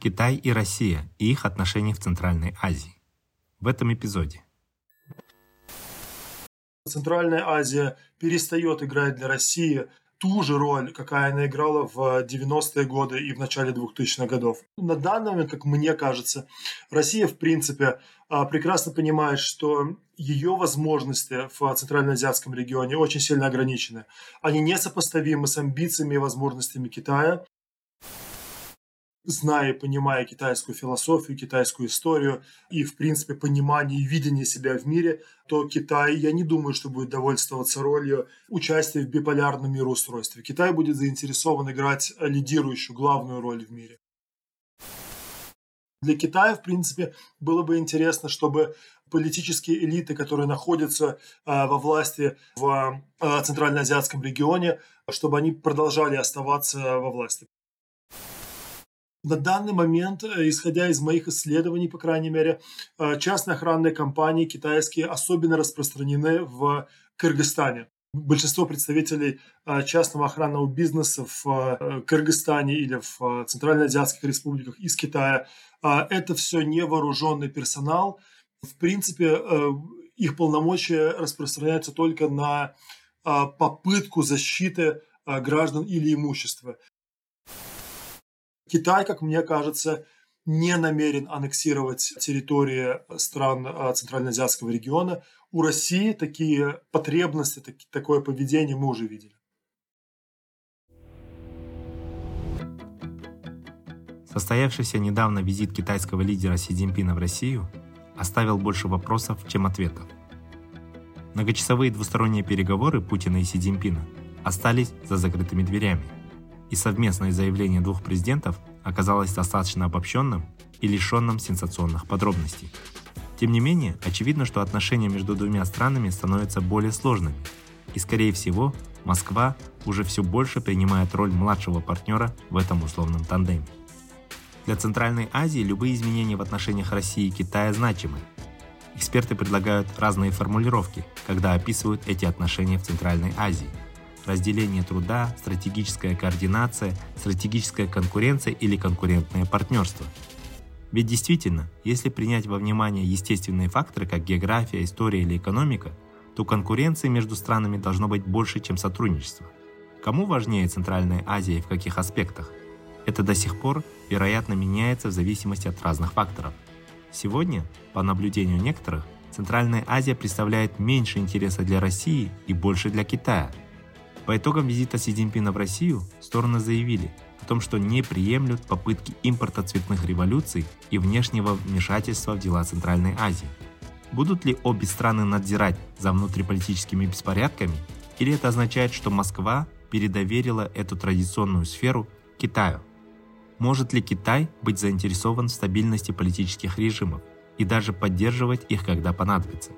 Китай и Россия и их отношения в Центральной Азии. В этом эпизоде Центральная Азия перестает играть для России ту же роль, какая она играла в 90-е годы и в начале 2000-х годов. На данный момент, как мне кажется, Россия, в принципе, а, прекрасно понимает, что ее возможности в Центральноазиатском регионе очень сильно ограничены. Они несопоставимы с амбициями и возможностями Китая зная и понимая китайскую философию, китайскую историю и, в принципе, понимание и видение себя в мире, то Китай, я не думаю, что будет довольствоваться ролью участия в биполярном мироустройстве. Китай будет заинтересован играть лидирующую, главную роль в мире. Для Китая, в принципе, было бы интересно, чтобы политические элиты, которые находятся э, во власти в э, Центральноазиатском регионе, чтобы они продолжали оставаться во власти. На данный момент, э, исходя из моих исследований, по крайней мере, э, частные охранные компании китайские особенно распространены в Кыргызстане. Большинство представителей э, частного охранного бизнеса в Кыргызстане или в Центральноазиатских республиках из Китая – это все невооруженный персонал. В принципе, их полномочия распространяются только на попытку защиты граждан или имущества. Китай, как мне кажется, не намерен аннексировать территории стран а, Центральноазиатского региона. У России такие потребности, такое поведение мы уже видели. Состоявшийся недавно визит китайского лидера Си Цзиньпина в Россию оставил больше вопросов, чем ответов. Многочасовые двусторонние переговоры Путина и Си Цзиньпина остались за закрытыми дверями – и совместное заявление двух президентов оказалось достаточно обобщенным и лишенным сенсационных подробностей. Тем не менее, очевидно, что отношения между двумя странами становятся более сложными, и, скорее всего, Москва уже все больше принимает роль младшего партнера в этом условном тандеме. Для Центральной Азии любые изменения в отношениях России и Китая значимы. Эксперты предлагают разные формулировки, когда описывают эти отношения в Центральной Азии – разделение труда, стратегическая координация, стратегическая конкуренция или конкурентное партнерство. Ведь действительно, если принять во внимание естественные факторы, как география, история или экономика, то конкуренции между странами должно быть больше, чем сотрудничество. Кому важнее Центральная Азия и в каких аспектах? Это до сих пор, вероятно, меняется в зависимости от разных факторов. Сегодня, по наблюдению некоторых, Центральная Азия представляет меньше интереса для России и больше для Китая – по итогам визита Си Цзиньпина в Россию стороны заявили о том, что не приемлют попытки импорта цветных революций и внешнего вмешательства в дела Центральной Азии. Будут ли обе страны надзирать за внутриполитическими беспорядками, или это означает, что Москва передоверила эту традиционную сферу Китаю? Может ли Китай быть заинтересован в стабильности политических режимов и даже поддерживать их, когда понадобится?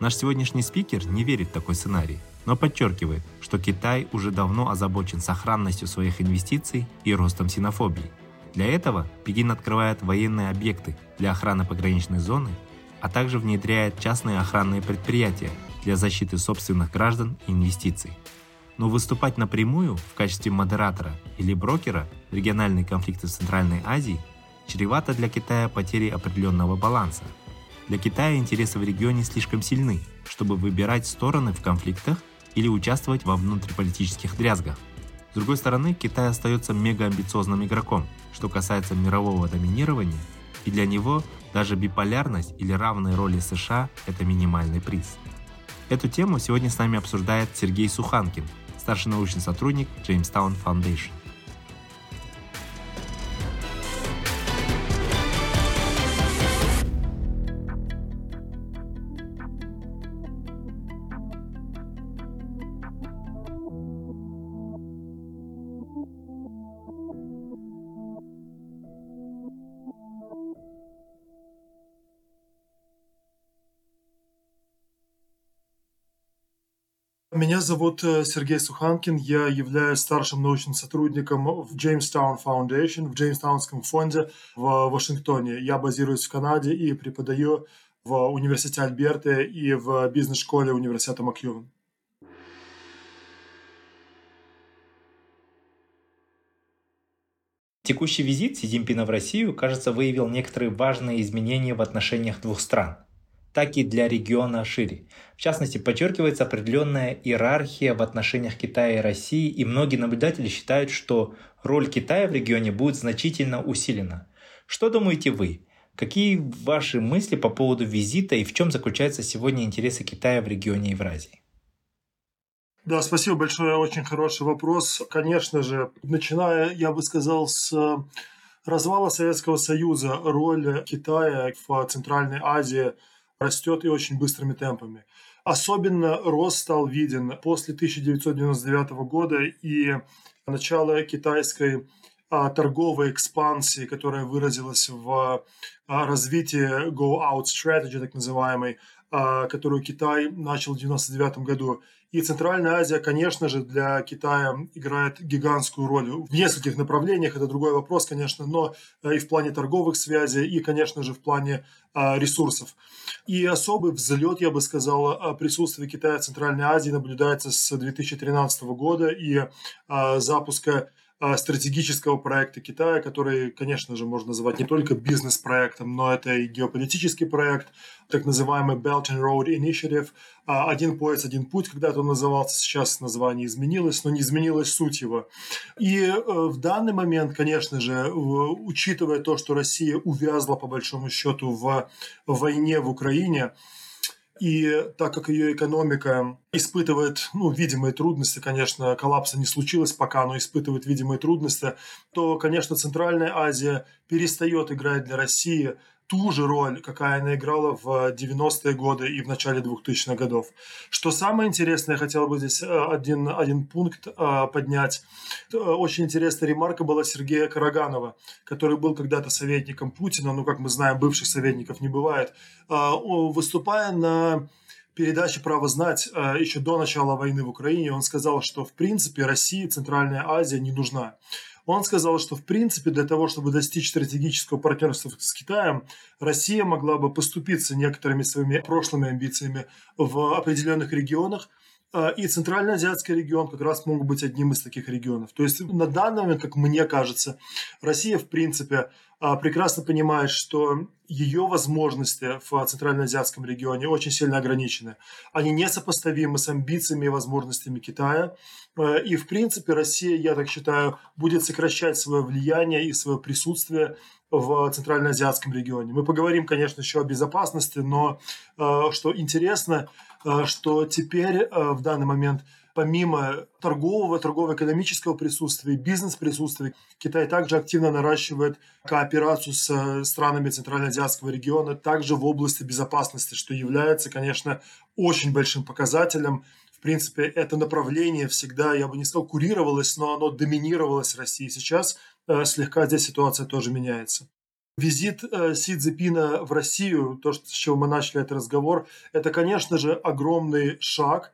Наш сегодняшний спикер не верит в такой сценарий но подчеркивает, что Китай уже давно озабочен сохранностью своих инвестиций и ростом синофобии. Для этого Пекин открывает военные объекты для охраны пограничной зоны, а также внедряет частные охранные предприятия для защиты собственных граждан и инвестиций. Но выступать напрямую в качестве модератора или брокера региональные конфликты в Центральной Азии чревато для Китая потерей определенного баланса. Для Китая интересы в регионе слишком сильны, чтобы выбирать стороны в конфликтах или участвовать во внутриполитических дрязгах. С другой стороны, Китай остается мегаамбициозным игроком, что касается мирового доминирования, и для него даже биполярность или равные роли США – это минимальный приз. Эту тему сегодня с нами обсуждает Сергей Суханкин, старший научный сотрудник Jamestown Foundation. Меня зовут э, Сергей Суханкин. Я являюсь старшим научным сотрудником в Jamestown Foundation, в Джеймстаунском фонде в Вашингтоне. Я базируюсь в Канаде и преподаю в университете Альберты и в бизнес-школе университета Макьювен. Текущий визит Си Цзиньпина в Россию, кажется, выявил некоторые важные изменения в отношениях двух стран, так и для региона шире. В частности, подчеркивается определенная иерархия в отношениях Китая и России, и многие наблюдатели считают, что роль Китая в регионе будет значительно усилена. Что думаете вы? Какие ваши мысли по поводу визита и в чем заключаются сегодня интересы Китая в регионе Евразии? Да, спасибо большое, очень хороший вопрос. Конечно же, начиная, я бы сказал, с развала Советского Союза, роль Китая в Центральной Азии растет и очень быстрыми темпами. Особенно рост стал виден после 1999 года и начала китайской а, торговой экспансии, которая выразилась в а, развитии Go Out Strategy, так называемой, а, которую Китай начал в 1999 году. И Центральная Азия, конечно же, для Китая играет гигантскую роль в нескольких направлениях. Это другой вопрос, конечно, но и в плане торговых связей, и, конечно же, в плане ресурсов. И особый взлет, я бы сказал, присутствия Китая в Центральной Азии наблюдается с 2013 года и запуска а, стратегического проекта Китая, который, конечно же, можно называть не только бизнес-проектом, но это и геополитический проект, так называемый Belt and Road Initiative. А, один пояс, один путь, когда-то он назывался, сейчас название изменилось, но не изменилась суть его. И э, в данный момент, конечно же, учитывая то, что Россия увязла, по большому счету, в войне в Украине, и так как ее экономика испытывает ну, видимые трудности, конечно, коллапса не случилось пока, но испытывает видимые трудности, то, конечно, Центральная Азия перестает играть для России ту же роль, какая она играла в 90-е годы и в начале 2000-х годов. Что самое интересное, я хотел бы здесь э, один, один пункт э, поднять. Э, очень интересная ремарка была Сергея Караганова, который был когда-то советником Путина, ну, как мы знаем, бывших советников не бывает. Выступая на передаче «Право знать» еще до начала войны в Украине, он сказал, что в принципе России Центральная Азия не нужна. Он сказал, что в принципе для того, чтобы достичь стратегического партнерства с Китаем, Россия могла бы поступиться некоторыми своими прошлыми амбициями в определенных регионах, и Центральноазиатский регион как раз мог быть одним из таких регионов. То есть на данный момент, как мне кажется, Россия, в принципе, а, прекрасно понимает, что ее возможности в Центральноазиатском регионе очень сильно ограничены. Они несопоставимы с амбициями и возможностями Китая. А, и, в принципе, Россия, я так считаю, будет сокращать свое влияние и свое присутствие в Центральноазиатском регионе. Мы поговорим, конечно, еще о безопасности, но что интересно – что теперь э, в данный момент помимо торгового, торгово-экономического присутствия, бизнес-присутствия, Китай также активно наращивает кооперацию с э, странами Центральноазиатского региона, также в области безопасности, что является, конечно, очень большим показателем. В принципе, это направление всегда, я бы не сказал, курировалось, но оно доминировалось России. Сейчас слегка здесь ситуация тоже меняется. Визит э, Си Цзепина в Россию, то, с чего мы начали этот разговор, это, конечно же, огромный шаг,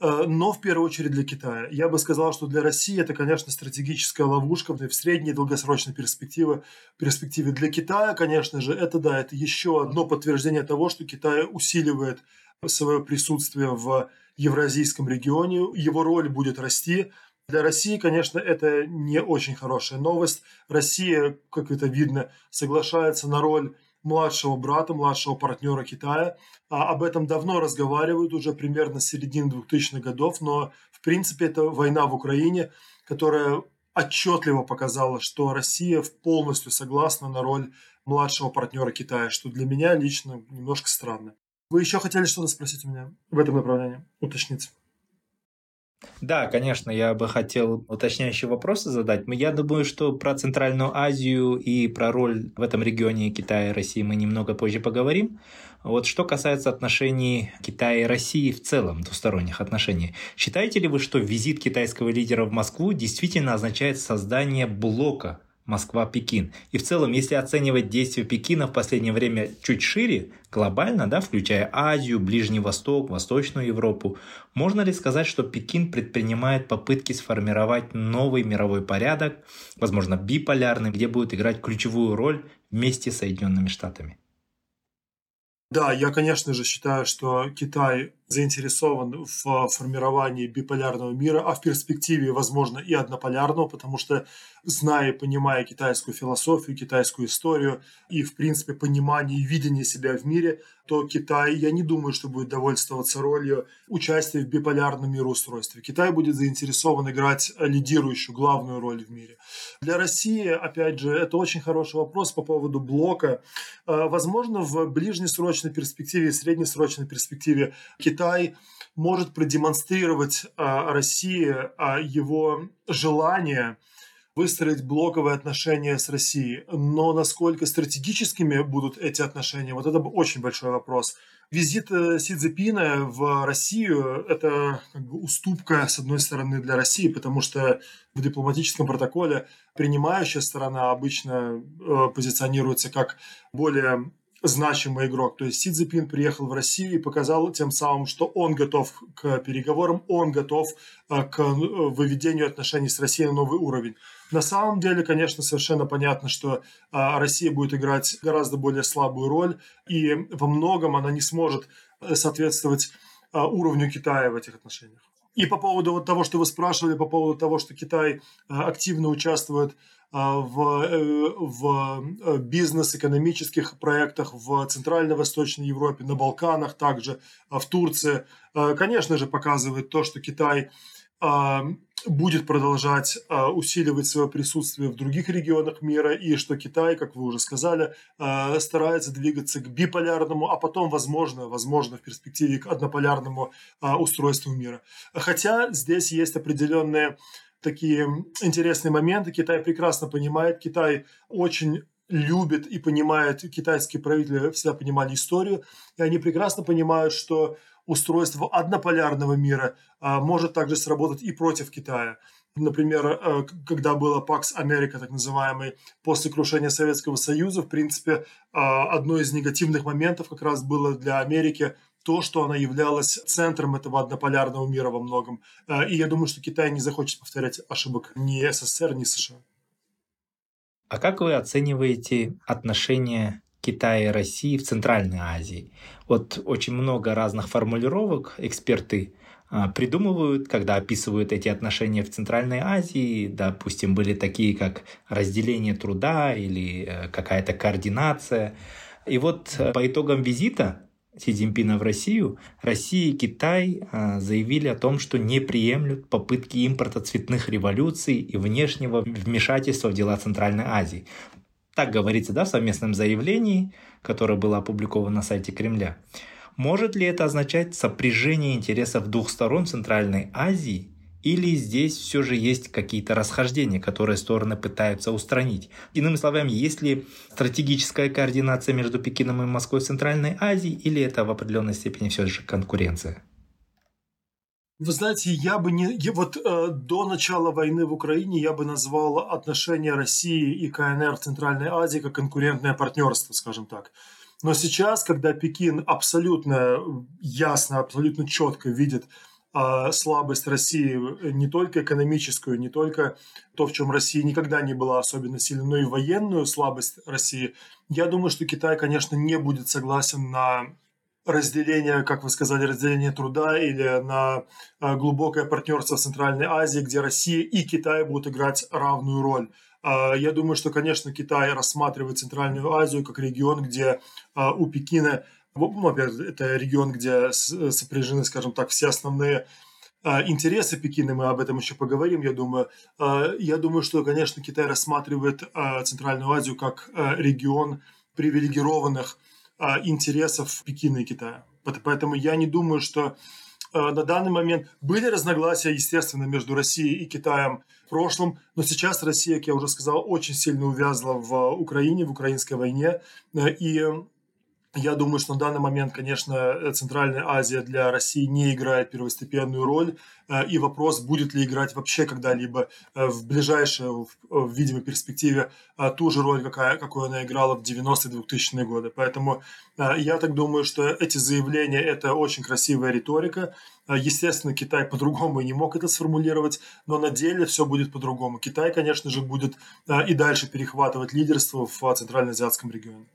э, но в первую очередь для Китая. Я бы сказал, что для России это, конечно, стратегическая ловушка в средней и долгосрочной перспективе. перспективе. Для Китая, конечно же, это да, это еще одно подтверждение того, что Китай усиливает свое присутствие в евразийском регионе, его роль будет расти, для России, конечно, это не очень хорошая новость. Россия, как это видно, соглашается на роль младшего брата, младшего партнера Китая. А об этом давно разговаривают, уже примерно с середины 2000-х годов, но в принципе это война в Украине, которая отчетливо показала, что Россия полностью согласна на роль младшего партнера Китая, что для меня лично немножко странно. Вы еще хотели что-то спросить у меня в этом направлении, уточнить? Да, конечно, я бы хотел уточняющие вопросы задать. Я думаю, что про Центральную Азию и про роль в этом регионе Китая и России мы немного позже поговорим. Вот что касается отношений Китая и России в целом, двусторонних отношений, считаете ли вы, что визит китайского лидера в Москву действительно означает создание блока Москва-Пекин. И в целом, если оценивать действия Пекина в последнее время чуть шире, глобально, да, включая Азию, Ближний Восток, Восточную Европу, можно ли сказать, что Пекин предпринимает попытки сформировать новый мировой порядок, возможно, биполярный, где будет играть ключевую роль вместе с Соединенными Штатами? Да, я, конечно же, считаю, что Китай заинтересован в формировании биполярного мира, а в перспективе, возможно, и однополярного, потому что, зная и понимая китайскую философию, китайскую историю и, в принципе, понимание и видение себя в мире, то Китай, я не думаю, что будет довольствоваться ролью участия в биполярном мироустройстве. Китай будет заинтересован играть лидирующую, главную роль в мире. Для России, опять же, это очень хороший вопрос по поводу блока. Э, возможно, в ближнесрочной перспективе и среднесрочной перспективе Китай Китай может продемонстрировать а, России а, его желание выстроить блоковые отношения с Россией. Но насколько стратегическими будут эти отношения, вот это очень большой вопрос. Визит э, Си Цзепина в Россию – это как бы уступка, с одной стороны, для России, потому что в дипломатическом протоколе принимающая сторона обычно э, позиционируется как более значимый игрок. То есть Си Цзипин приехал в Россию и показал тем самым, что он готов к переговорам, он готов э, к э, выведению отношений с Россией на новый уровень. На самом деле, конечно, совершенно понятно, что э, Россия будет играть гораздо более слабую роль, и во многом она не сможет соответствовать уровню Китая в этих отношениях. И по поводу вот того, что вы спрашивали, по поводу того, что Китай активно участвует а, в, э, в э, бизнес-экономических проектах в Центрально-Восточной Европе, на Балканах также, в Турции, конечно же, показывает то, что Китай будет продолжать усиливать свое присутствие в других регионах мира и что Китай, как вы уже сказали, старается двигаться к биполярному, а потом, возможно, возможно в перспективе к однополярному устройству мира. Хотя здесь есть определенные такие интересные моменты. Китай прекрасно понимает, Китай очень любит и понимает, китайские правители всегда понимали историю, и они прекрасно понимают, что устройство однополярного мира а, может также сработать и против Китая. Например, а, когда было Пакс Америка, так называемый, после крушения Советского Союза, в принципе, а, одно из негативных моментов как раз было для Америки то, что она являлась центром этого однополярного мира во многом. Э, и я думаю, что Китай не захочет повторять ошибок ни СССР, ни США. А как вы оцениваете отношения Китая и России в Центральной Азии? Вот очень много разных формулировок эксперты а, придумывают, когда описывают эти отношения в Центральной Азии. Допустим, были такие, как разделение труда или э, какая-то координация. И вот э, по итогам визита Си Цзиньпина в Россию, Россия и Китай а, заявили о том, что не приемлют попытки импорта цветных революций и внешнего вмешательства в дела Центральной Азии. Так говорится да, в совместном заявлении, которое было опубликовано на сайте Кремля. Может ли это означать сопряжение интересов двух сторон Центральной Азии или здесь все же есть какие-то расхождения, которые стороны пытаются устранить? Иными словами, есть ли стратегическая координация между Пекином и Москвой в Центральной Азии, или это в определенной степени все же конкуренция? Вы знаете, я бы не... Вот э, до начала войны в Украине я бы назвал отношения России и КНР в Центральной Азии как конкурентное партнерство, скажем так. Но сейчас, когда Пекин абсолютно ясно, абсолютно четко видит а, слабость России э, не только экономическую, не только то, в чем Россия никогда не была особенно сильна, но и военную слабость России, я думаю, что Китай, конечно, не будет согласен на разделение, как вы сказали, разделение труда или на а, глубокое партнерство в Центральной Азии, где Россия и Китай будут играть равную роль. А, я думаю, что, конечно, Китай рассматривает Центральную Азию как регион, где у Пекина ну, опять, это регион, где сопряжены, скажем так, все основные а, интересы Пекина, мы об этом еще поговорим, я думаю. Я думаю, что, конечно, Китай рассматривает Центральную Азию как регион привилегированных интересов Пекина и Китая. Поэтому я не думаю, что на данный момент были разногласия, естественно, между Россией и Китаем в прошлом, но сейчас Россия, как я уже сказал, очень сильно увязла в Украине, в украинской войне, и Я думаю, что на данный момент, конечно, Центральная Азия для России не играет первостепенную роль. Э, и вопрос, будет ли играть вообще когда-либо э, в ближайшей, в видимой перспективе э, ту же роль, какая, какую она играла в 90-е 2000-е годы. Поэтому я так думаю, что эти заявления – это очень красивая риторика. Естественно, Китай по-другому не мог это сформулировать, но на деле все будет по-другому. Китай, конечно же, будет и дальше перехватывать лидерство в Центральноазиатском регионе.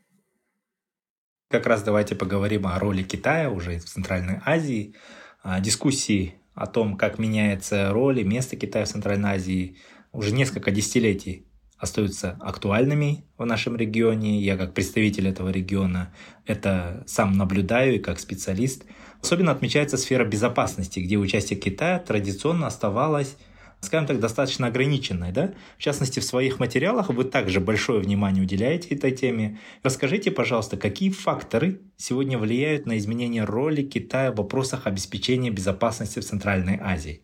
Как раз давайте поговорим о роли Китая уже в Центральной Азии. Дискуссии о том, как меняется роль и место Китая в Центральной Азии уже несколько десятилетий остаются актуальными в нашем регионе. Я как представитель этого региона это сам наблюдаю и как специалист. Особенно отмечается сфера безопасности, где участие Китая традиционно оставалось скажем так, достаточно ограниченной. Да? В частности, в своих материалах вы также большое внимание уделяете этой теме. Расскажите, пожалуйста, какие факторы сегодня влияют на изменение роли Китая в вопросах обеспечения безопасности в Центральной Азии?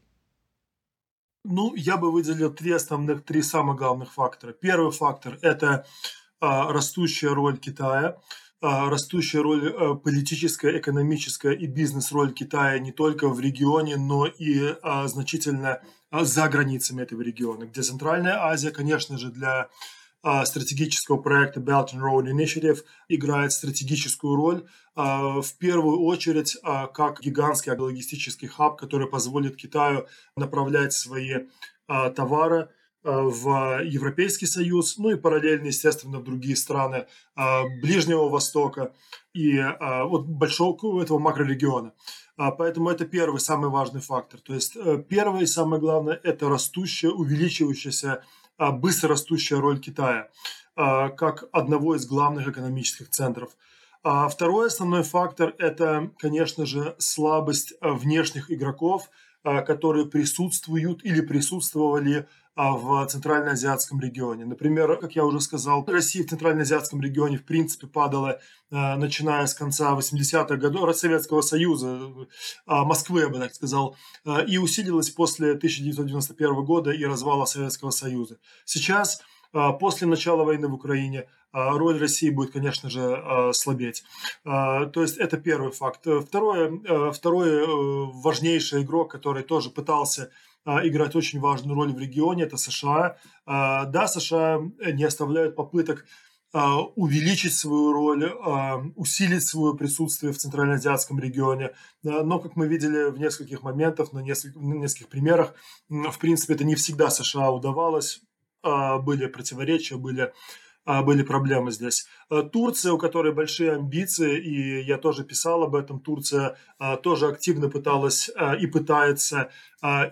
Ну, я бы выделил три основных, три самых главных фактора. Первый фактор – это а, растущая роль Китая – а, растущая роль э, политическая, экономическая и бизнес-роль Китая не только в регионе, но и а, значительно а, за границами этого региона, где Центральная Азия, конечно же, для стратегического проекта Belt and Road Initiative играет стратегическую роль, в первую очередь как гигантский логистический хаб, который позволит Китаю направлять свои товары в Европейский Союз, ну и параллельно, естественно, в другие страны Ближнего Востока и вот большого этого макрорегиона. Поэтому это первый, самый важный фактор. То есть первое и самое главное – это растущая, увеличивающаяся, быстро растущая роль Китая как одного из главных экономических центров. Второй основной фактор – это, конечно же, слабость внешних игроков, которые присутствуют или присутствовали а, в Центральноазиатском регионе. Например, как я уже сказал, Россия в Центральноазиатском регионе в принципе падала, а, начиная с конца 80-х годов Советского Союза, а, Москвы, я бы так сказал, и усилилась после 1991 года и развала Советского Союза. Сейчас, после начала войны в Украине, роль России будет, конечно же, слабеть. То есть это первый факт. Второе, второй э, важнейший игрок, который тоже пытался а, играть очень важную роль в регионе, это США. А, да, США не оставляют попыток а, увеличить свою роль, усилить свое присутствие в Центральноазиатском регионе. Но, как мы видели в нескольких моментах, на нескольких, на нескольких примерах, в принципе, это не всегда США удавалось. Были противоречия, были а, были проблемы здесь. А, Турция, у которой большие амбиции, и я тоже писал об этом, Турция а, тоже активно пыталась и пытается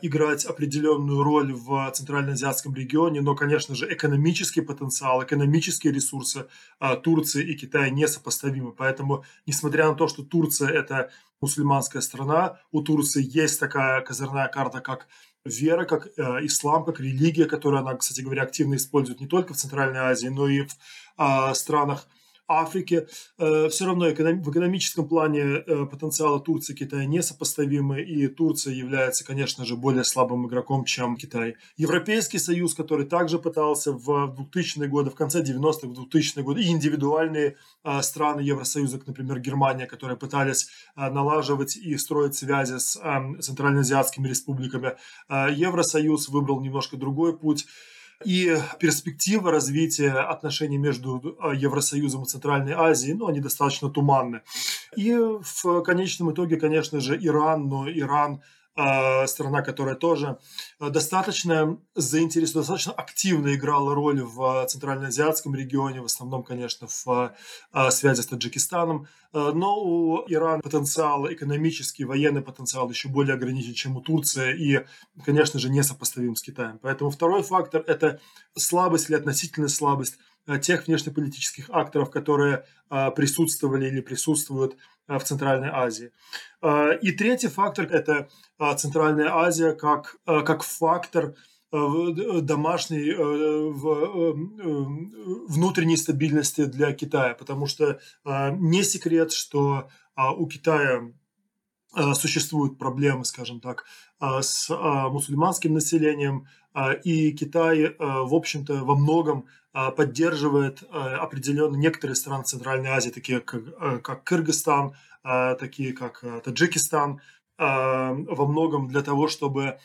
играть определенную роль в Центральноазиатском регионе, но, конечно же, экономический потенциал, экономические ресурсы Турции и Китая несопоставимы. Поэтому, несмотря на то, что Турция – это мусульманская страна, у Турции есть такая козырная карта, как вера, как э, ислам, как религия, которую она, кстати говоря, активно использует не только в Центральной Азии, но и в э, странах Африке. Э, все равно в экономическом плане э, потенциалы Турции и Китая несопоставимы, и Турция является, конечно же, более слабым игроком, чем Китай. Европейский Союз, который также пытался в 2000-е годы, в конце 90-х, в 2000-е годы, и индивидуальные э, страны Евросоюза, например, Германия, которые пытались налаживать и строить связи с центральноазиатскими республиками. Евросоюз выбрал немножко другой путь и перспективы развития отношений между а, Евросоюзом и Центральной Азией, ну, они достаточно туманны. И в конечном итоге, конечно же, Иран, но Иран страна, которая тоже а, достаточно заинтересована, достаточно активно играла роль в Центральноазиатском регионе, в основном, конечно, в а, связи с Таджикистаном. Но у Ирана потенциал, экономический, военный потенциал еще более ограничен, чем у Турции, и, конечно же, несопоставим с Китаем. Поэтому второй фактор – это слабость или относительная слабость тех внешнеполитических акторов, которые присутствовали или присутствуют в Центральной Азии. И третий фактор – это а, Центральная Азия как, как фактор домашней внутренней стабильности для Китая, потому что не секрет, что у Китая существуют проблемы, скажем так, с мусульманским населением, и Китай, в общем-то, во многом поддерживает определенно некоторые страны Центральной Азии, такие как, Кыргызстан, такие как Таджикистан, во многом для того, чтобы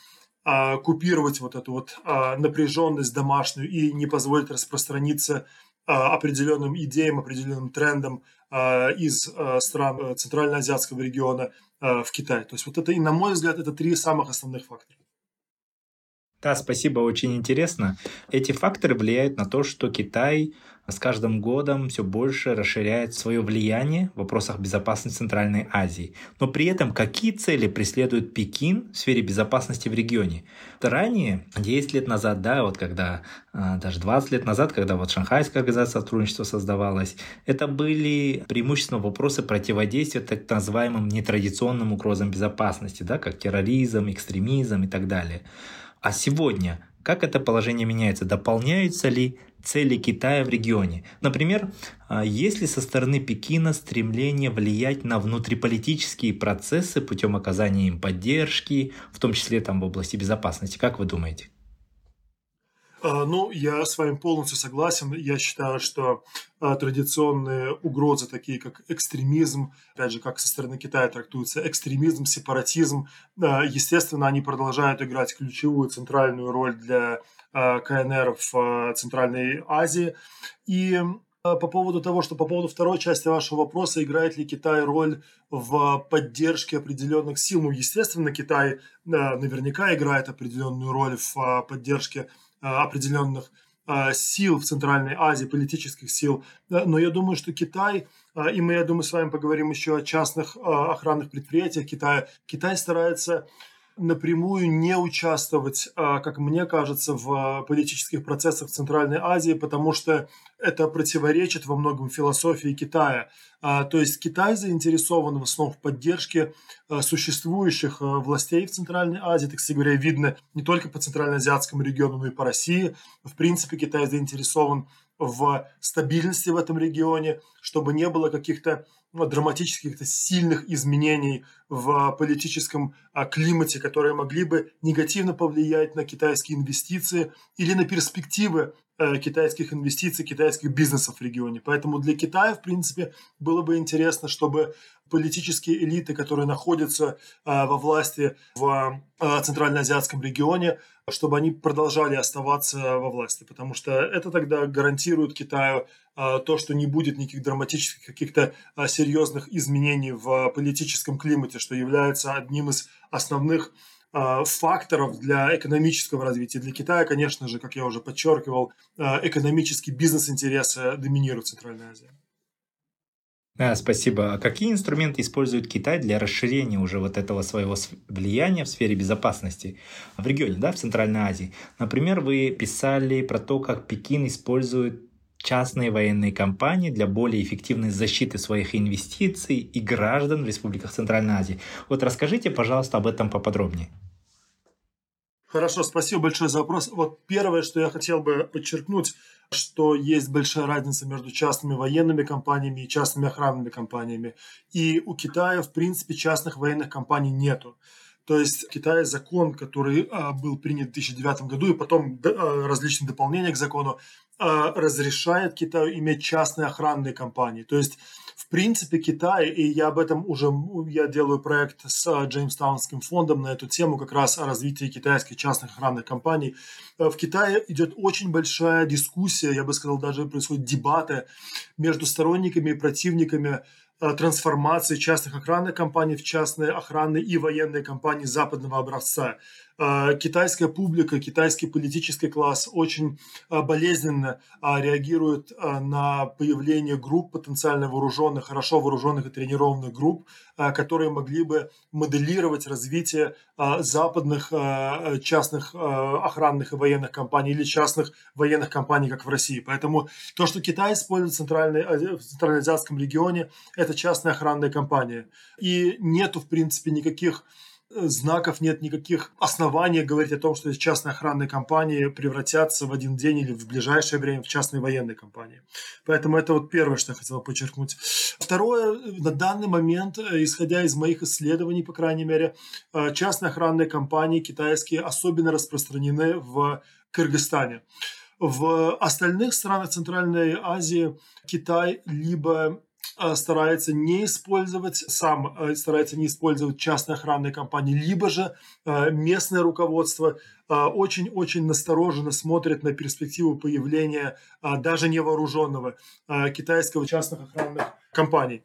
купировать вот эту вот напряженность домашнюю и не позволить распространиться определенным идеям, определенным трендам из стран э, Центральноазиатского региона в Китай. То есть вот это, и на мой взгляд, это три самых основных фактора. Да, спасибо, очень интересно. Эти факторы влияют на то, что Китай с каждым годом все больше расширяет свое влияние в вопросах безопасности Центральной Азии. Но при этом какие цели преследует Пекин в сфере безопасности в регионе? Ранее, 10 лет назад, да, вот когда, а, даже 20 лет назад, когда вот Шанхайская организация сотрудничества создавалась, это были преимущественно вопросы противодействия так называемым нетрадиционным угрозам безопасности, да, как терроризм, экстремизм и так далее. А сегодня как это положение меняется? Дополняются ли цели Китая в регионе? Например, а, есть ли со стороны Пекина стремление влиять на внутриполитические процессы путем оказания им поддержки, в том числе там в области безопасности? Как вы думаете? А, ну, я с вами полностью согласен. Я считаю, что а, традиционные угрозы, такие как экстремизм, опять же, как со стороны Китая трактуется экстремизм, сепаратизм, а, естественно, они продолжают играть ключевую центральную роль для КНР в Центральной Азии. И по поводу того, что по поводу второй части вашего вопроса, играет ли Китай роль в поддержке определенных сил? Ну, естественно, Китай наверняка играет определенную роль в поддержке определенных э, сил в Центральной Азии, политических сил. Э, но я думаю, что Китай, и мы, я думаю, с вами поговорим еще о частных охранных предприятиях Китая, Китай старается напрямую не участвовать, а, как мне кажется, в политических процессах в Центральной Азии, потому что это противоречит во многом философии Китая. А, то есть Китай заинтересован в основном в поддержке а, существующих властей в Центральной Азии, так говоря, видно не только по Центральноазиатскому региону, но и по России. В принципе, Китай заинтересован в стабильности в этом регионе, чтобы не было каких-то ну, драматических, каких-то сильных изменений в политическом а, климате, которые могли бы негативно повлиять на китайские инвестиции или на перспективы э, китайских инвестиций, китайских бизнесов в регионе. Поэтому для Китая, в принципе, было бы интересно, чтобы политические элиты, которые находятся а, во власти в а, Центральноазиатском регионе, чтобы они продолжали оставаться во власти, потому что это тогда гарантирует Китаю а, то, что не будет никаких драматических каких-то серьезных изменений в политическом климате, что является одним из основных факторов для экономического развития. Для Китая, конечно же, как я уже подчеркивал, экономический бизнес-интересы доминируют в Центральной Азии. Да, спасибо. А какие инструменты использует Китай для расширения уже вот этого своего влияния в сфере безопасности в регионе, да, в Центральной Азии? Например, вы писали про то, как Пекин использует частные военные компании для более эффективной защиты своих инвестиций и граждан в республиках Центральной Азии. Вот расскажите, пожалуйста, об этом поподробнее. Хорошо, спасибо большое за вопрос. Вот первое, что я хотел бы подчеркнуть, что есть большая разница между частными военными компаниями и частными охранными компаниями. И у Китая, в принципе, частных военных компаний нету. То есть в Китае закон, который а, был принят в 2009 году, и потом а, различные дополнения к закону, а, разрешает Китаю иметь частные охранные компании. То есть в принципе, Китай, и я об этом уже, я делаю проект с Джеймстаунским фондом на эту тему, как раз о развитии китайских частных охранных компаний. Э, в Китае идет очень большая дискуссия, я бы сказал, даже происходят дебаты между сторонниками и противниками Э, трансформации частных охранных компаний в частные охранные и военные компании западного образца. Э, китайская публика, китайский политический класс очень болезненно реагирует на появление групп потенциально вооруженных, хорошо вооруженных и тренированных групп, которые могли бы моделировать развитие западных частных охранных и военных компаний или частных военных компаний, как в России. Поэтому то, что Китай использует в, центральной, в Центральноазиатском регионе, это частная охранная компания. И нету, в принципе, никаких знаков, нет никаких оснований говорить о том, что частные охранные компании превратятся в один день или в ближайшее время в частные военные компании. Поэтому это вот первое, что я хотел подчеркнуть. Второе, на данный момент, э, исходя из моих исследований, по крайней мере, э, частные охранные компании китайские особенно распространены в Кыргызстане. В остальных странах Центральной Азии Китай либо Э, старается не использовать, сам э, старается не использовать частные охранные компании, либо же э, местное руководство очень-очень настороженно смотрит на перспективу появления даже невооруженного китайского частных охранных компаний.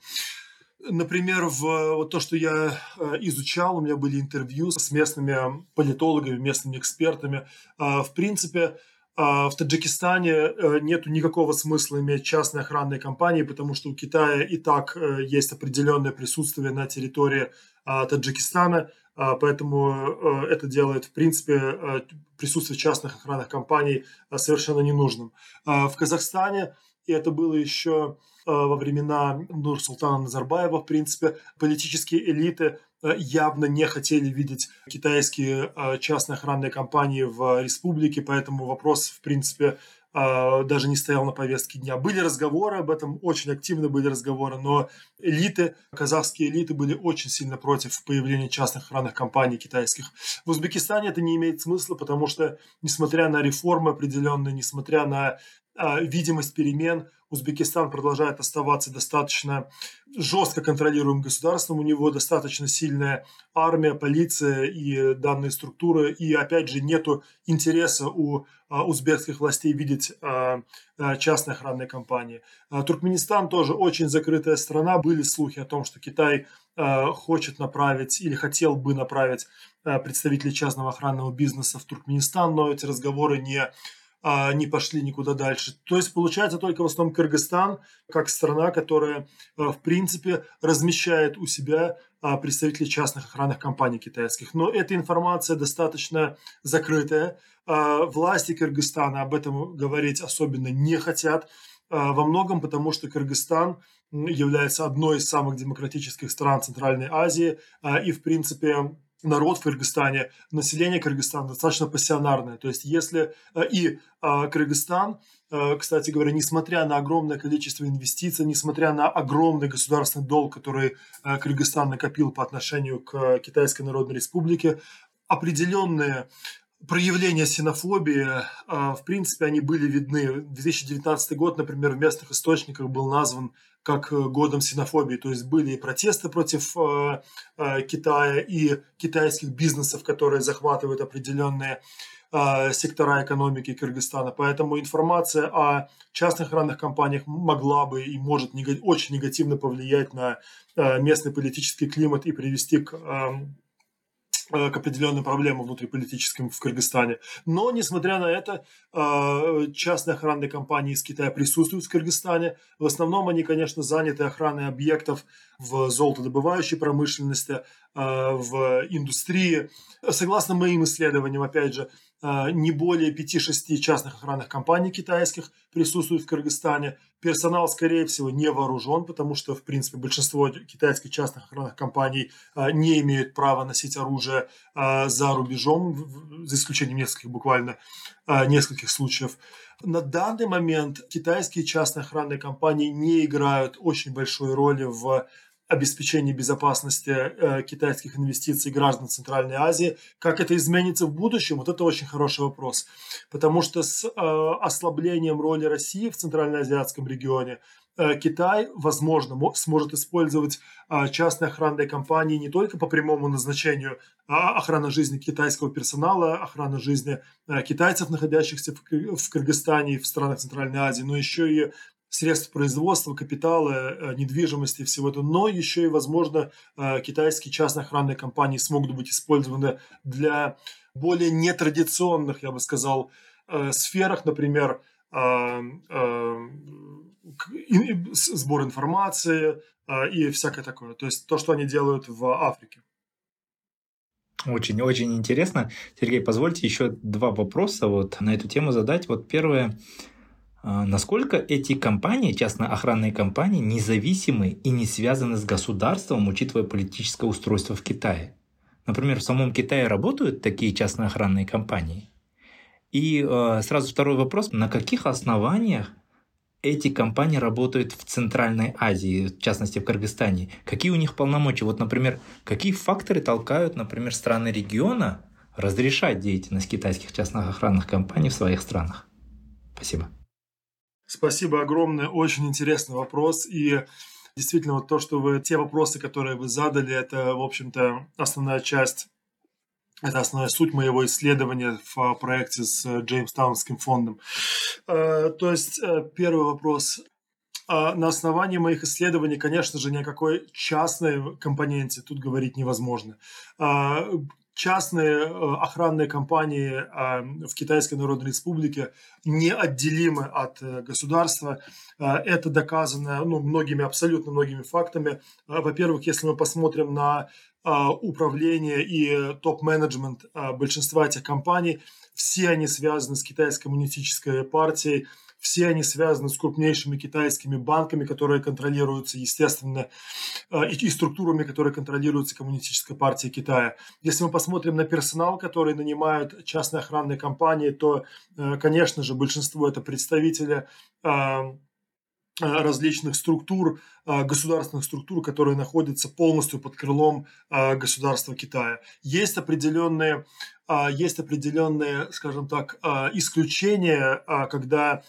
Например, в вот то, что я изучал, у меня были интервью с местными политологами, местными экспертами. В принципе, в Таджикистане э, нет никакого смысла иметь частные охранные компании, потому что у Китая и так э, есть определенное присутствие на территории а, Таджикистана, а, поэтому э, это делает, в принципе, присутствие частных охранных компаний совершенно ненужным. В Казахстане, и это было еще во времена Нур-Султана Назарбаева, в принципе, политические элиты явно не хотели видеть китайские э, частные охранные компании в республике, поэтому вопрос, в принципе, э, даже не стоял на повестке дня. Были разговоры об этом, очень активно были разговоры, но элиты, казахские элиты были очень сильно против появления частных охранных компаний китайских. В Узбекистане это не имеет смысла, потому что, несмотря на реформы определенные, несмотря на видимость перемен, Узбекистан продолжает оставаться достаточно жестко контролируемым государством, у него достаточно сильная армия, полиция и данные структуры, и опять же нету интереса у а, узбекских властей видеть а, а, частные охранные компании. Туркменистан тоже очень закрытая страна, были слухи о том, что Китай хочет направить или хотел бы направить представителей частного охранного бизнеса в Туркменистан, но эти разговоры не а, не пошли никуда дальше. То есть получается только в основном Кыргызстан, как страна, которая а, в принципе размещает у себя а, представителей частных охранных компаний китайских. Но эта информация достаточно закрытая. Власти Кыргызстана об этом говорить особенно не хотят. Во многом потому, что Кыргызстан является одной из самых демократических стран Центральной Азии и, в принципе, народ в Кыргызстане, население Кыргызстана достаточно пассионарное. То есть если э, и а, Кыргызстан, э, кстати говоря, несмотря на огромное количество инвестиций, несмотря на огромный государственный долг, который э, Кыргызстан накопил по отношению к Китайской Народной Республике, определенные проявления синофобии, в принципе, они были видны. 2019 год, например, в местных источниках был назван как э, годом ксенофобии. То есть были и протесты против э, э, Китая, и китайских бизнесов, которые захватывают определенные э, сектора экономики Кыргызстана. Поэтому информация о частных охранных компаниях могла бы и может нег- очень негативно повлиять на э, местный политический климат и привести к эм, к определенным проблемам внутриполитическим в Кыргызстане. Но, несмотря на это, э, частные охранные компании из Китая присутствуют в Кыргызстане. В основном они, конечно, заняты охраной объектов в золотодобывающей промышленности, э, в индустрии. Согласно моим исследованиям, опять же, не более 5-6 частных охранных компаний китайских присутствуют в Кыргызстане. Персонал, скорее всего, не вооружен, потому что, в принципе, большинство китайских частных охранных компаний а, не имеют права носить оружие а, за рубежом, за исключением нескольких, буквально нескольких случаев. На данный момент китайские частные охранные компании не играют очень большой роли в обеспечении безопасности э, китайских инвестиций граждан Центральной Азии. Как это изменится в будущем, вот это очень хороший вопрос. Потому что с э, ослаблением роли России в Центральноазиатском регионе э, Китай, возможно, сможет использовать частные охранные компании не только по прямому назначению а охрана жизни китайского персонала, охрана жизни китайцев, находящихся в Кыргызстане и в странах Центральной Азии, но еще и средств производства, капитала, э, недвижимости и всего этого, но еще и, возможно, э, китайские частные охранные компании смогут быть использованы для более нетрадиционных, я бы сказал, э, сферах, например, сбор информации и всякое такое. То есть то, что они делают в Африке. Очень-очень интересно. Сергей, позвольте еще два вопроса вот на эту тему задать. Вот первое, насколько эти компании, частно-охранные компании, независимы и не связаны с государством, учитывая политическое устройство в Китае? например, в самом Китае работают такие частные охранные компании? И э, сразу второй вопрос. На каких основаниях эти компании работают в Центральной Азии, в частности в Кыргызстане? Какие у них полномочия? Вот, например, какие факторы толкают, например, страны региона разрешать деятельность китайских частных охранных компаний в своих странах? Спасибо. Спасибо огромное, очень интересный вопрос. И действительно, вот то, что вы, те вопросы, которые вы задали, это, в общем-то, основная часть это основная суть моего исследования в проекте с Джеймстаунским фондом. Э, то есть э, первый вопрос. Э, на основании моих исследований, конечно же, ни о какой частной компоненте тут говорить невозможно частные э, охранные компании э, в Китайской Народной Республике неотделимы от э, государства. Это доказано ну, многими, абсолютно многими фактами. Во-первых, если мы посмотрим на управление и топ-менеджмент большинства этих компаний, все они связаны с Китайской коммунистической партией, все они связаны с крупнейшими китайскими банками, которые контролируются, естественно, э, и структурами, которые контролируются Коммунистической партией Китая. Если мы посмотрим на персонал, который нанимают частные охранные компании, то, э, конечно же, большинство это представители э, различных структур, государственных структур, которые находятся полностью под крылом государства Китая. Есть определенные есть определенные, скажем так, исключения, когда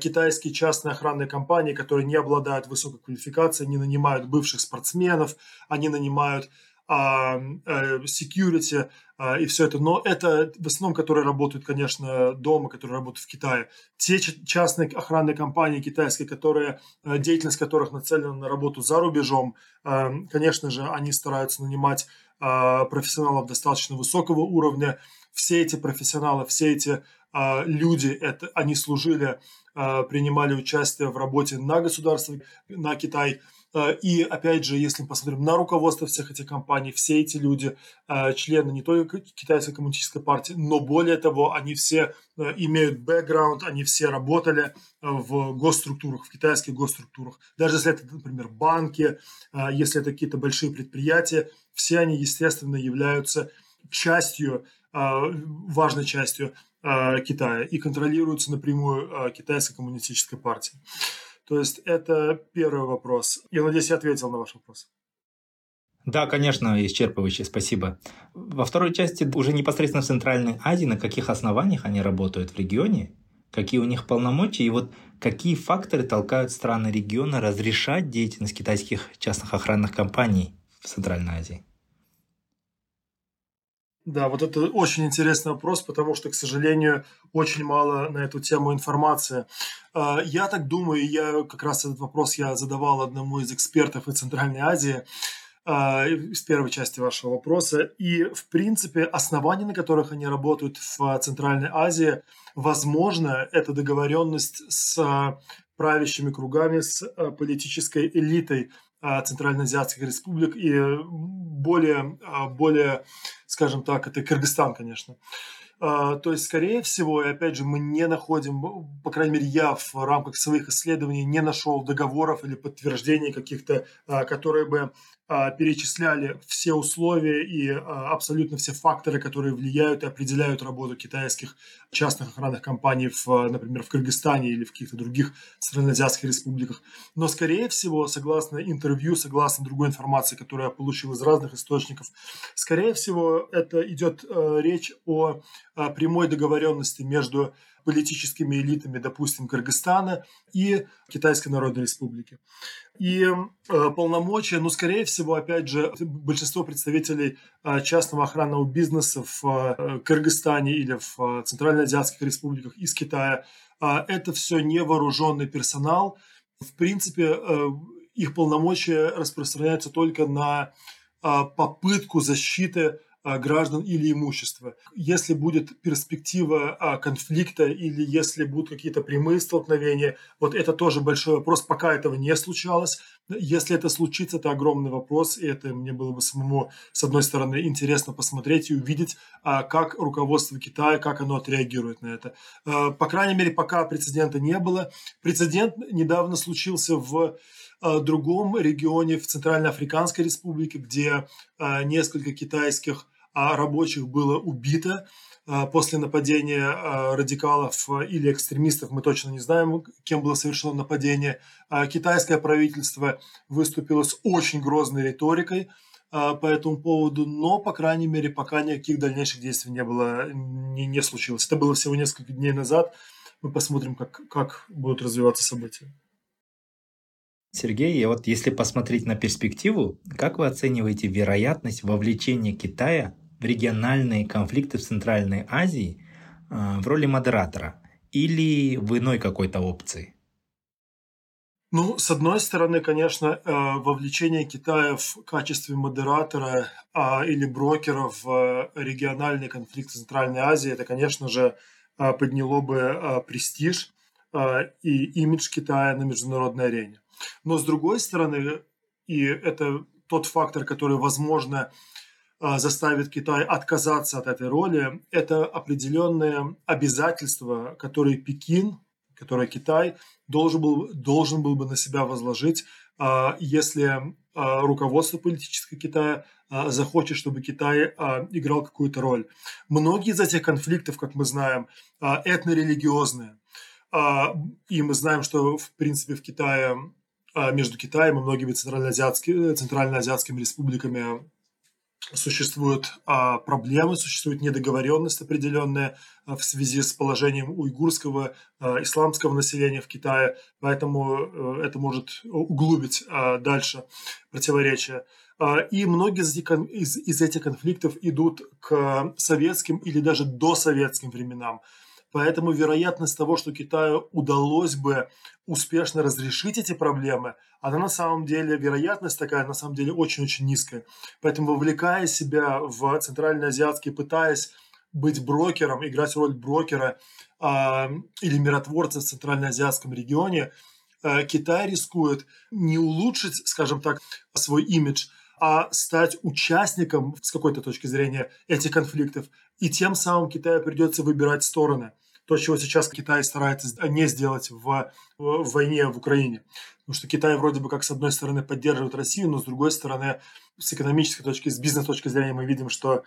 китайские частные охранные компании, которые не обладают высокой квалификацией, не нанимают бывших спортсменов, они нанимают Э, security и все это. Но это в основном, которые работают, конечно, дома, которые работают в Китае. Те частные охранные компании китайские, которые, э, деятельность которых нацелена на работу за рубежом, э, конечно же, они стараются нанимать профессионалов достаточно высокого уровня. Все эти профессионалы, все эти люди, это, они служили, принимали участие в работе на государство, на Китай – Э, и опять же, если мы посмотрим на руководство всех этих компаний, все эти люди э, члены не только Китайской коммунистической партии, но более того, они все э, имеют бэкграунд, они все работали в госструктурах, в китайских госструктурах. Даже если это, например, банки, если это какие-то большие предприятия, все они, естественно, являются частью, важной частью Китая и контролируются напрямую Китайской коммунистической партией. То есть это первый вопрос. Я надеюсь, я ответил на ваш вопрос. Да, конечно, исчерпывающе, спасибо. Во второй части уже непосредственно в Центральной Азии, на каких основаниях они работают в регионе, какие у них полномочия и вот какие факторы толкают страны региона разрешать деятельность китайских частных охранных компаний в Центральной Азии. Да, вот это очень интересный вопрос, потому что, к сожалению, очень мало на эту тему информации. А, я так думаю, я как раз этот вопрос я задавал одному из экспертов из Центральной Азии, а, из первой части вашего вопроса. И, в принципе, основания, на которых они работают в Центральной Азии, возможно, это договоренность с правящими кругами, с политической элитой Центральноазиатских республик и более, более скажем так, это Кыргызстан, конечно. А, то есть, скорее всего, и опять же, мы не находим, по крайней мере, я в рамках своих исследований не нашел договоров или подтверждений каких-то, а, которые бы а, перечисляли все условия и абсолютно все факторы, которые влияют и определяют работу китайских частных охранных компаний, в, например, в Кыргызстане или в каких-то других страноазиатских республиках. Но, скорее всего, согласно интервью, согласно другой информации, которую я получил из разных источников, скорее всего, это идет э, речь о прямой договоренности между политическими элитами, допустим, Кыргызстана и Китайской Народной Республики. И э, полномочия, ну, скорее всего, опять же, большинство представителей э, частного охранного бизнеса в Кыргызстане или в Центральноазиатских республиках из Китая, это все невооруженный персонал. В принципе, их полномочия распространяются только на попытку защиты а, граждан или имущества. Если будет перспектива а, конфликта или если будут какие-то прямые столкновения, вот это тоже большой вопрос, пока этого не случалось. Если это случится, это огромный вопрос, и это мне было бы самому, с одной стороны, интересно посмотреть и увидеть, а, как руководство Китая, как оно отреагирует на это. По крайней мере, пока прецедента не было. Прецедент недавно случился в другом регионе, в Центральноафриканской республике, где несколько китайских рабочих было убито после нападения радикалов или экстремистов, мы точно не знаем, кем было совершено нападение. Китайское правительство выступило с очень грозной риторикой по этому поводу, но, по крайней мере, пока никаких дальнейших действий не было, не, не случилось. Это было всего несколько дней назад. Мы посмотрим, как, как будут развиваться события. Сергей, вот если посмотреть на перспективу, как вы оцениваете вероятность вовлечения Китая в региональные конфликты в Центральной Азии э, в роли модератора или в иной какой-то опции? Ну, с одной стороны, конечно, э, вовлечение Китая в качестве модератора а, или брокера в региональный конфликт в Центральной Азии, это, конечно же, э, подняло бы престиж и имидж Китая на международной арене. Но с другой стороны, и это тот фактор, который, возможно, а, заставит Китай отказаться от этой роли, это определенные обязательства, которые Пекин, которые Китай должен был, должен был бы на себя возложить, а, если а, руководство политическое Китая захочет, чтобы Китай играл какую-то роль. Многие из этих конфликтов, как мы знаем, этнорелигиозные. И мы знаем, что, в принципе, в Китае а, между Китаем и многими центральноазиатскими республиками существуют а, проблемы, существует недоговоренность определенная а, в связи с положением уйгурского исламского населения в Китае, поэтому э, это может углубить дальше противоречия. И многие из из, этих конфликтов идут к советским или даже до советским временам. Поэтому вероятность того, что Китаю удалось бы успешно разрешить эти проблемы, она на самом деле, вероятность такая, на самом деле очень-очень низкая. Поэтому вовлекая себя в центральноазиатский, пытаясь быть брокером, играть роль брокера э, или миротворца в центральноазиатском регионе, э, Китай рискует не улучшить, скажем так, свой имидж, а стать участником с какой-то точки зрения этих конфликтов. И тем самым Китаю придется выбирать стороны то, чего сейчас Китай старается не сделать в, в войне в Украине. Потому что Китай вроде бы как с одной стороны поддерживает Россию, но с другой стороны с экономической точки, с бизнес точки зрения мы видим, что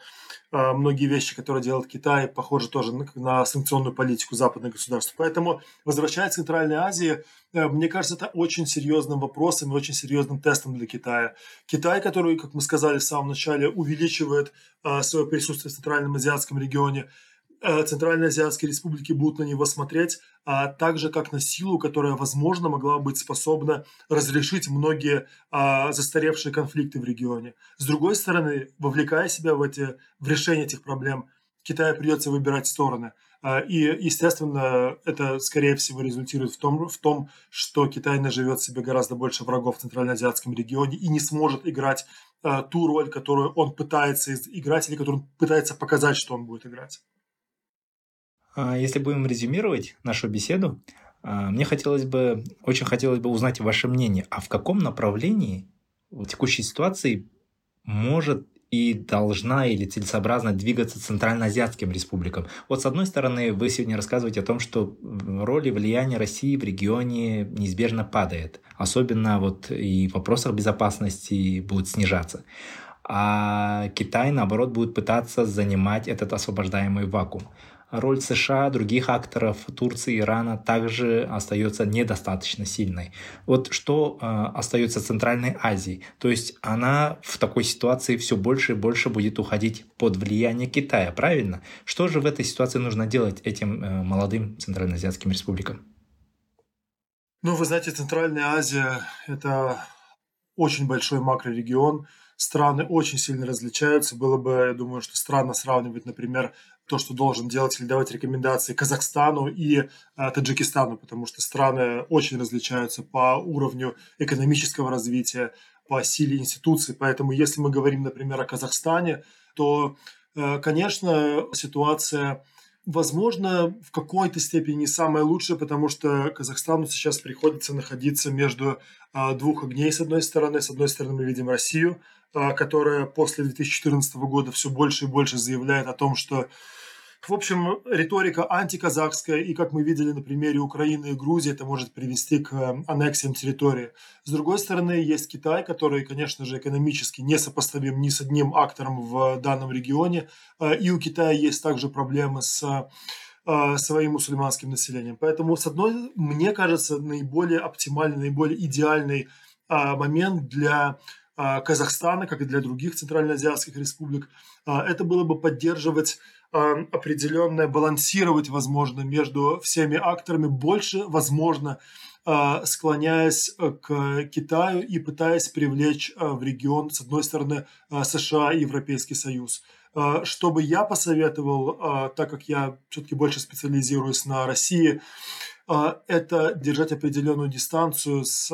э, многие вещи, которые делает Китай, похожи тоже на, на санкционную политику западных государств. Поэтому, возвращаясь к Центральной Азии, э, мне кажется, это очень серьезным вопросом и очень серьезным тестом для Китая. Китай, который, как мы сказали в самом начале, увеличивает э, свое присутствие в Центральном азиатском регионе, Центральноазиатские республики будут на него смотреть, а также как на силу, которая, возможно, могла быть способна разрешить многие а, застаревшие конфликты в регионе. С другой стороны, вовлекая себя в, эти, в решение этих проблем, Китаю придется выбирать стороны. А, и, естественно, это, скорее всего, результирует в том, в том, что Китай наживет себе гораздо больше врагов в Центральноазиатском регионе и не сможет играть а, ту роль, которую он пытается играть или которую он пытается показать, что он будет играть. А, если будем резюмировать нашу беседу, а, мне хотелось бы, очень хотелось бы узнать ваше мнение, а в каком направлении в текущей ситуации может и должна или целесообразно двигаться центральноазиатским республикам. Вот с одной стороны, вы сегодня рассказываете о том, что роль и влияние России в регионе неизбежно падает. Особенно вот и в вопросах безопасности будет снижаться. А Китай, наоборот, будет пытаться занимать этот освобождаемый вакуум роль США, других акторов Турции, Ирана также остается недостаточно сильной. Вот что э, остается Центральной Азией? То есть она в такой ситуации все больше и больше будет уходить под влияние Китая, правильно? Что же в этой ситуации нужно делать этим э, молодым центральноазиатским республикам? Ну, вы знаете, Центральная Азия – это очень большой макрорегион, страны очень сильно различаются. Было бы, я думаю, что странно сравнивать, например, то, что должен делать или давать рекомендации Казахстану и э, Таджикистану, потому что страны очень различаются по уровню экономического развития, по силе институций. Поэтому если мы говорим, например, о Казахстане, то, э, конечно, ситуация возможно, в какой-то степени не самое лучшее, потому что Казахстану сейчас приходится находиться между а, двух огней, с одной стороны. С одной стороны, мы видим Россию, а, которая после 2014 года все больше и больше заявляет о том, что В общем, риторика антиказахская, и как мы видели на примере Украины и Грузии, это может привести к э, аннексиям территории. С другой стороны, есть Китай, который, конечно же, экономически не сопоставим ни с одним актором в данном регионе, э, и у Китая есть также проблемы с э, своим мусульманским населением. Поэтому, с одной, мне кажется, наиболее оптимальный, наиболее идеальный момент для Казахстана, как и для других центральноазиатских республик, это было бы поддерживать Э, определенное балансировать, возможно, между всеми акторами, больше, возможно, э, склоняясь э, к Китаю и пытаясь привлечь в регион, с одной стороны, США и Европейский Союз. Что бы я посоветовал, так как я все-таки больше специализируюсь на России, это держать определенную дистанцию с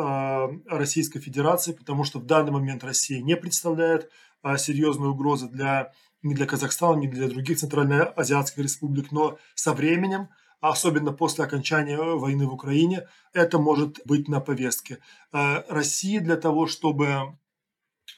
Российской Федерацией, потому что в данный момент Россия не представляет серьезной угрозы для ни для Казахстана, ни для других центральноазиатских республик, но со временем, особенно после окончания войны в Украине, это может быть на повестке. России для того, чтобы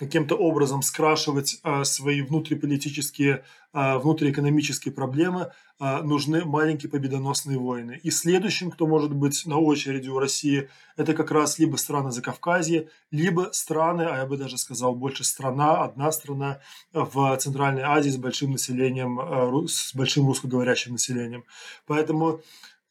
каким-то образом скрашивать а, свои внутриполитические, а, внутриэкономические проблемы, а, нужны маленькие победоносные войны. И следующим, кто может быть на очереди у России, это как раз либо страны Закавказья, либо страны, а я бы даже сказал больше страна, одна страна в Центральной Азии с большим населением, с большим русскоговорящим населением. Поэтому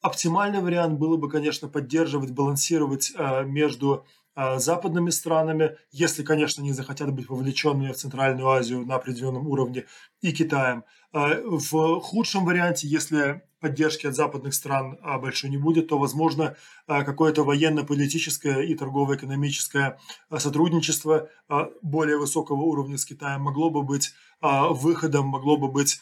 оптимальный вариант было бы, конечно, поддерживать, балансировать между западными странами, если, конечно, не захотят быть вовлеченными в Центральную Азию на определенном уровне, и Китаем. А, в худшем варианте, если поддержки от западных стран а, большой не будет, то, возможно, какое-то военно-политическое и торгово-экономическое сотрудничество более высокого уровня с Китаем могло бы быть выходом, могло бы быть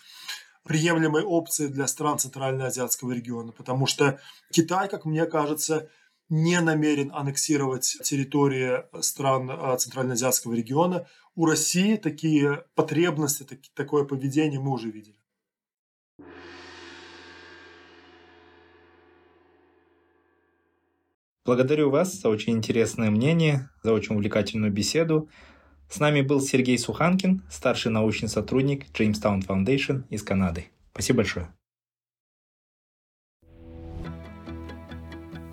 приемлемой опцией для стран Центральноазиатского региона, потому что Китай, как мне кажется, не намерен аннексировать территории стран а, Центральноазиатского региона. У России такие потребности, такое поведение мы уже видели. Благодарю вас за очень интересное мнение, за очень увлекательную беседу. С нами был Сергей Суханкин, старший научный сотрудник Jamestown Foundation из Канады. Спасибо большое.